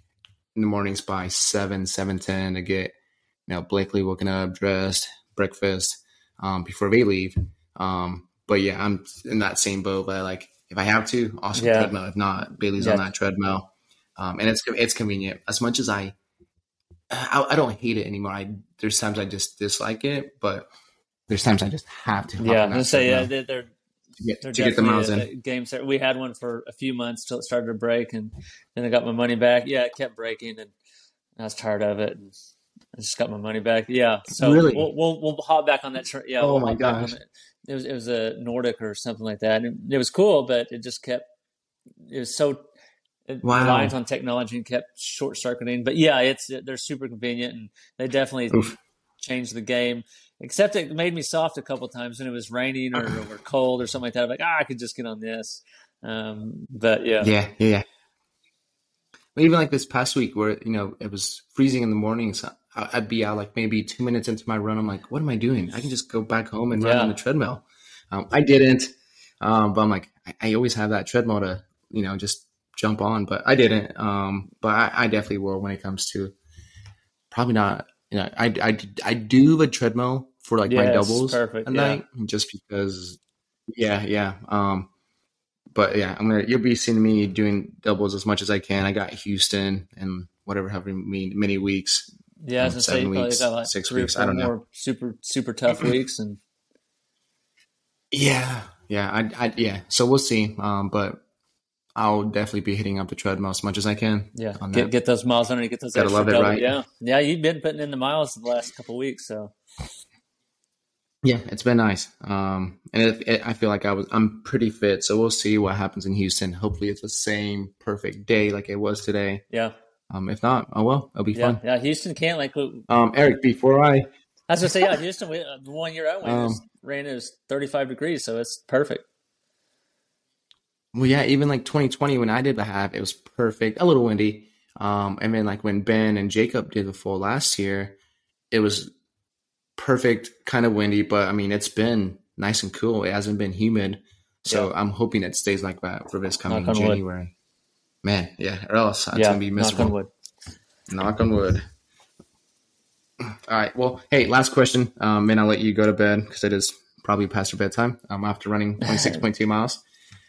in the mornings by seven, seven ten to get you know Blakely woken up, dressed, breakfast um, before they leave. Um, but yeah, I'm in that same boat. But like, if I have to, awesome Yeah. treadmill. If not, Bailey's Yeah. on that treadmill, um, and it's it's convenient. As much as I I, I don't hate it anymore. I there's times I just dislike it, but there's times I just have to. yeah, let's say yeah, they're, they're to get, to get the miles in. a, a game set. We had one for a few months till it started to break, and then I got my money back. Yeah, it kept breaking, and I was tired of it. And I just got my money back. Yeah, so Really? we'll, we'll we'll hop back on that. Tra- yeah, Oh we'll my hop back on gosh. It. Was it was a Nordic or something like that. And it was cool, but it just kept. It was so Wow. reliant on technology and kept short circuiting. But yeah, it's they're super convenient, and they definitely Oof. changed the game. Except it made me soft a couple times when it was raining or, or cold or something like that. I'm like, ah, I could just get on this. Um, but yeah, Yeah, yeah, yeah. even like this past week where you know it was freezing in the mornings. I'd be out like maybe two minutes into my run. I'm like, what am I doing? I can just go back home and run Yeah. on the treadmill. Um, I didn't, um, but I'm like, I, I always have that treadmill to you know just jump on, but I didn't. Um, but I, I definitely will when it comes to probably not. You know, I I I do the treadmill for like my doubles perfect, at yeah. night just because. Yeah, yeah. Um, but yeah, I'm gonna. You'll be seeing me doing doubles as much as I can. I got Houston and whatever, however many many weeks. Yeah, I was gonna say weeks, got like six three weeks, I don't know. super super tough weeks, and Yeah, yeah, I, I, yeah. So we'll see. Um, but I'll definitely be hitting up the treadmill as much as I can. yeah, get get those miles under, get those Gotta love it, double- right? Yeah, yeah, you've been putting in the miles the last couple weeks, so Yeah, it's been nice. Um, and it, it, I feel like I was I'm pretty fit. So we'll see what happens in Houston. Hopefully, it's the same perfect day like it was today. yeah, Um, if not, oh well, it'll be yeah, fun. yeah. Houston can't like. Um, Eric, before I I was gonna say, yeah, Houston. We, uh, one year I went, Um, rain it was thirty five degrees, so it's perfect. Well, yeah, even like 2020 when I did the half, it was perfect. A little windy. Um, and then like when Ben and Jacob did the full last year, it was perfect, kind of windy, but I mean it's been nice and cool. It hasn't been humid, so I'm hoping it stays like that for this coming January. wood. Man, yeah, or else it's yeah, gonna be knock on miserable. wood. Knock on wood. All right. Well, hey, last question. Um, and I'll let you go to bed because it is probably past your bedtime. I'm after running 26.2 miles.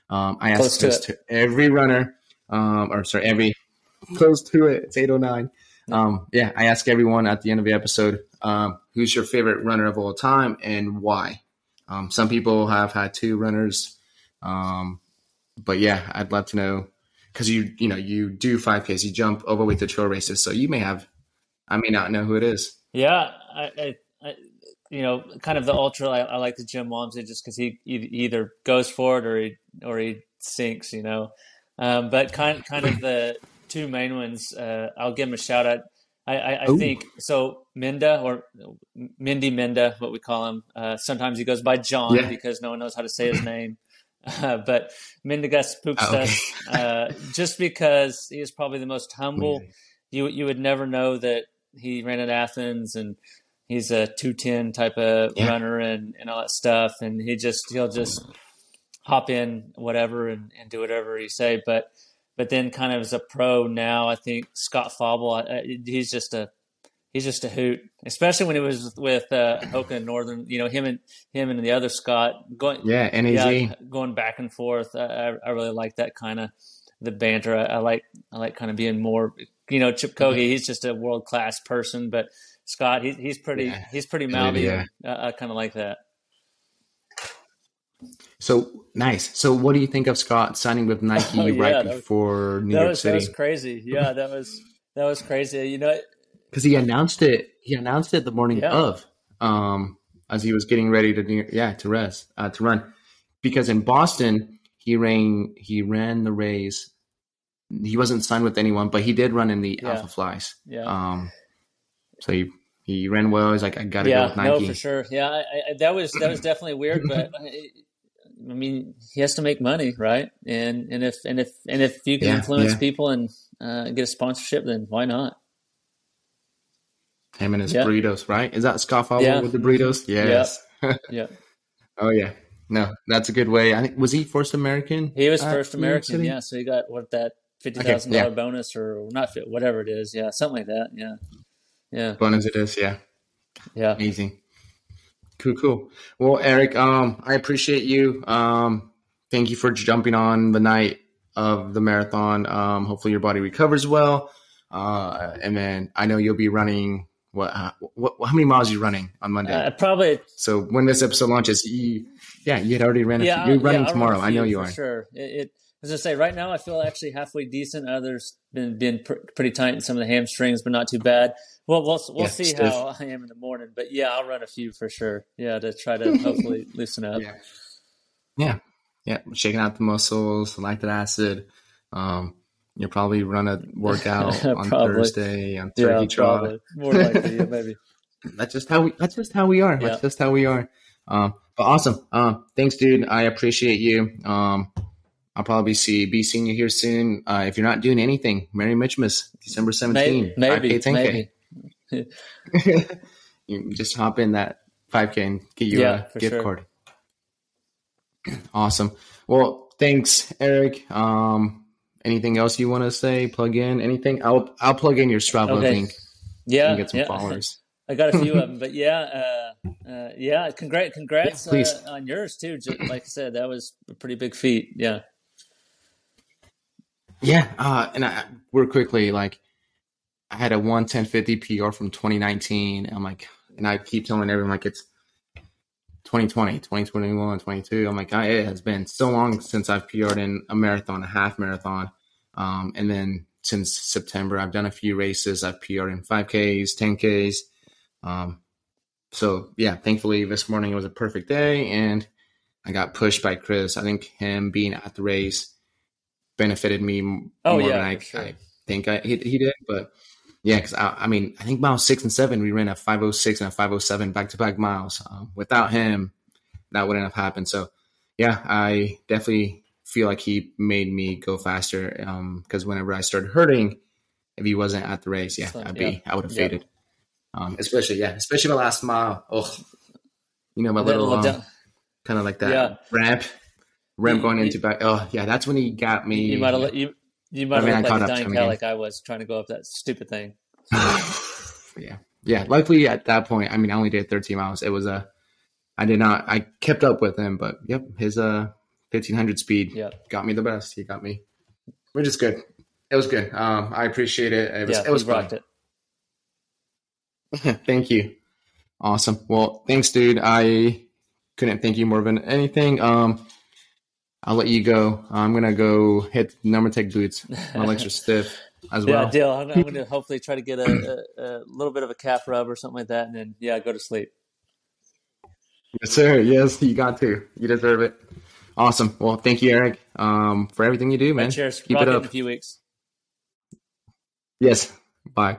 Um, I Close to this to every runner, um, or sorry, every close to it. It's 809. Um, yeah, I ask everyone at the end of the episode, um, who's your favorite runner of all time and why? Um, some people have had two runners. Um, but yeah, I'd love to know because you, you know, you do 5Ks, you jump overweight the trail races. So you may have, I may not know who it is. Yeah, I, I, I you know, kind of the ultra. I, I like the Jim Walmsley just because he, he either goes for it or he or he sinks. You know, um, but kind kind of the two main ones. Uh, I'll give him a shout out. I, I, I think so. Minda or Mindy Minda, what we call him. Uh, sometimes he goes by John Yeah. because no one knows how to say his name. Uh, but Mindigus Ah, okay. Poopstus, uh, just because he is probably the most humble you you would never know that he ran at Athens and he's a two ten type of Yeah. runner and, and all that stuff and he just he'll just hop in whatever and, and do whatever he say but but then kind of as a pro now I think Scott Fauble uh, he's just a he's just a hoot especially when he was with uh, Hoka Northern you know him and him and the other Scott going Yeah, and yeah, going back and forth. I, I, really like that kind of the banter. I, I like I like kind of being more. You know, Kipchoge, he's just a world class person, but Scott, he, he's pretty Yeah. he's pretty mouthy. yeah. I, I kind of like that. So nice. So what do you think of Scott signing with Nike Oh, yeah, right that was- before New that York was that was crazy. Yeah, that was that was crazy. You know, Because he announced it. He announced it the morning Yeah. of, um, as he was getting ready to yeah to rest uh, to run. Because in Boston he ran he ran the race. He wasn't signed with anyone, but he did run in the Yeah. Alpha Flies. yeah. Um, so he he ran well. He's like, I gotta go yeah, with no, for sure. Yeah, I, I, that was that was definitely weird, but I, I mean, he has to make money, right? And and if and if and if you can Yeah, influence yeah. people and uh, get a sponsorship, then why not? Him and his Yeah. burritos, right? Is that Scott Fauble Yeah. with the burritos? Yes. Yeah, Oh yeah. No, that's a good way. I think was he first American? he was first American. Yeah, so he got what that fifty thousand okay, yeah. dollar bonus or not fit, whatever it is. Yeah, something like that. Yeah, yeah, as it is, yeah. yeah. Amazing. Cool, cool. Well, Eric, um, I appreciate you. Um, thank you for jumping on the night of the marathon. Um, hopefully your body recovers well. Uh, and then I know you'll be running. What, uh, what, how many miles are you running on Monday? Uh, probably so when this episode launches, you, yeah, you had already ran. A yeah, few. You're running yeah, tomorrow. I know you are. Sure. It, it as I say, right now I feel actually halfway decent. Others been been pr- pretty tight in some of the hamstrings, but not too bad. Well, we'll we'll Yeah, see stiff. how I am in the morning, but yeah, I'll run a few for sure. Yeah, to try to hopefully loosen up. Yeah. Yeah. Yeah. Shaking out the muscles, lactic acid. Um, you'll probably run a workout on Thursday on Yeah, turkey trot. probably more likely, yeah, maybe. That's just how we. That's just how we are. Yeah. That's just how we are. Um, but awesome. Um, thanks, dude. I appreciate you. Um, I'll probably see be seeing you here soon. Uh, if you're not doing anything, Merry Mitchmas, December 17, maybe, 5K, 10K. Maybe. you just hop in that 5K and get you yeah, a gift sure. card. Awesome. Well, thanks, Eric. Um, anything else you want to say? Plug in anything? I'll I'll plug in your Strava okay. link. Yeah, get some yeah. followers. I got a few of them, but yeah, uh, uh, yeah. Congrats, congrats yeah, uh, on yours too. Just, like I said, that was a pretty big feat. Yeah. Yeah, uh, and I, we're quickly like, I had a one ten fifty PR from 2019. I'm like, and I keep telling everyone like it's 2020, 2021, 22. I'm like, it has been so long since I've PR'd in a marathon, a half marathon. Um, and then since September, I've done a few races. I've PR'd in 5Ks, 10Ks. Um, so yeah, thankfully this morning it was a perfect day and I got pushed by Chris. I think him being at the race benefited me oh, more yeah, than I, sure. I think I, he, he, did. But yeah, because I, I, mean, I think miles six and seven, we ran a 506 and a 507 back to back miles. Um, without him, that wouldn't have happened. So yeah, I definitely feel like he made me go faster. Um because um, whenever I started hurting, if he wasn't at the race, yeah, I'd be, yeah. I would have yeah. faded. Um, especially yeah, especially my last mile. Oh, you know my little um, kind of like that yeah. ramp, ramp going into back. Oh yeah, that's when he got me. You might have you you might have looked like a dying cow like I was trying to go up that stupid thing. yeah, yeah. Luckily at that point, I mean, I only did 13 miles. It was a, I did not. I kept up with him, but yep, his uh 1500 speed yep. got me the best. He got me, which is good. It was good. Um, I appreciate it. It was, yeah, it was fun. It. thank you. Awesome. Well, thanks, dude. I couldn't thank you more than anything. Um, I'll let you go. I'm gonna go hit NormaTec boots. My legs are stiff as well. Yeah, deal. I'm, I'm, gonna hopefully try to get a, a, a, little bit of a calf rub or something like that, and then yeah, go to sleep. Yes, sir. Yes, you got to. You deserve it. Awesome. Well, thank you, Eric, um, for everything you do, man. Right, cheers. Keep Rock it up. In a few weeks. Yes. Bye.